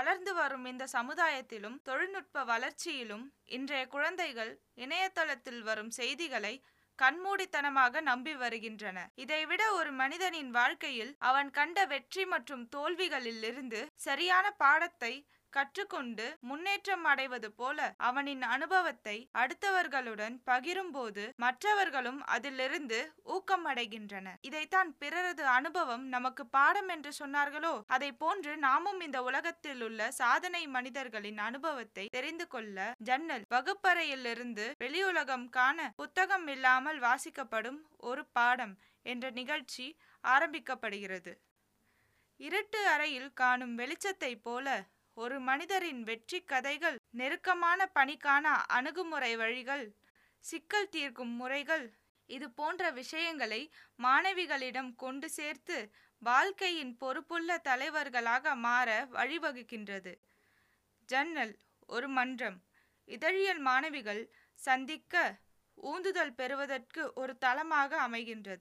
வளர்ந்து வரும் இந்த சமுதாயத்திலும் தொழில்நுட்ப வளர்ச்சியிலும் இன்றைய குழந்தைகள் இணையதளத்தில் வரும் செய்திகளை கண்மூடித்தனமாக நம்பி வருகின்றன. இதைவிட ஒரு மனிதனின் வாழ்க்கையில் அவன் கண்ட வெற்றி மற்றும் தோல்விகளில் இருந்து சரியான பாடத்தை கற்றுக்கொண்டு முன்னேற்றம் அடைவது போல அவனின் அனுபவத்தை அடுத்தவர்களுடன் பகிரும்போது மற்றவர்களும் அதிலிருந்து ஊக்கம் அடைகின்றனர் இதைத்தான் பிறரது அனுபவம் நமக்கு பாடம் என்று சொன்னார்களோ? அதை போன்று நாமும் இந்த உலகத்தில் உள்ள சாதனை மனிதர்களின் அனுபவத்தை தெரிந்து கொள்ள ஜன்னல் வகுப்பறையிலிருந்து வெளியுலகம் காண புத்தகம் இல்லாமல் வாசிக்கப்படும் ஒரு பாடம் என்ற நிகழ்ச்சி ஆரம்பிக்கப்படுகிறது. இருட்டு அறையில் காணும் வெளிச்சத்தைப் போல ஒரு மனிதரின் வெற்றி கதைகள் நெருக்கமான பணிக்கான அணுகுமுறை வழிகள் சிக்கல் தீர்க்கும் முறைகள் இது போன்ற விஷயங்களை மாணவிகளிடம் கொண்டு சேர்த்து வாழ்க்கையின் பொறுப்புள்ள தலைவர்களாக மாற வழிவகுக்கின்றது. ஜன்னல் ஒரு மன்றம். இதழியல் மாணவிகள் சந்திக்க ஊந்துதல் பெறுவதற்கு ஒரு தளமாக அமைகின்றது.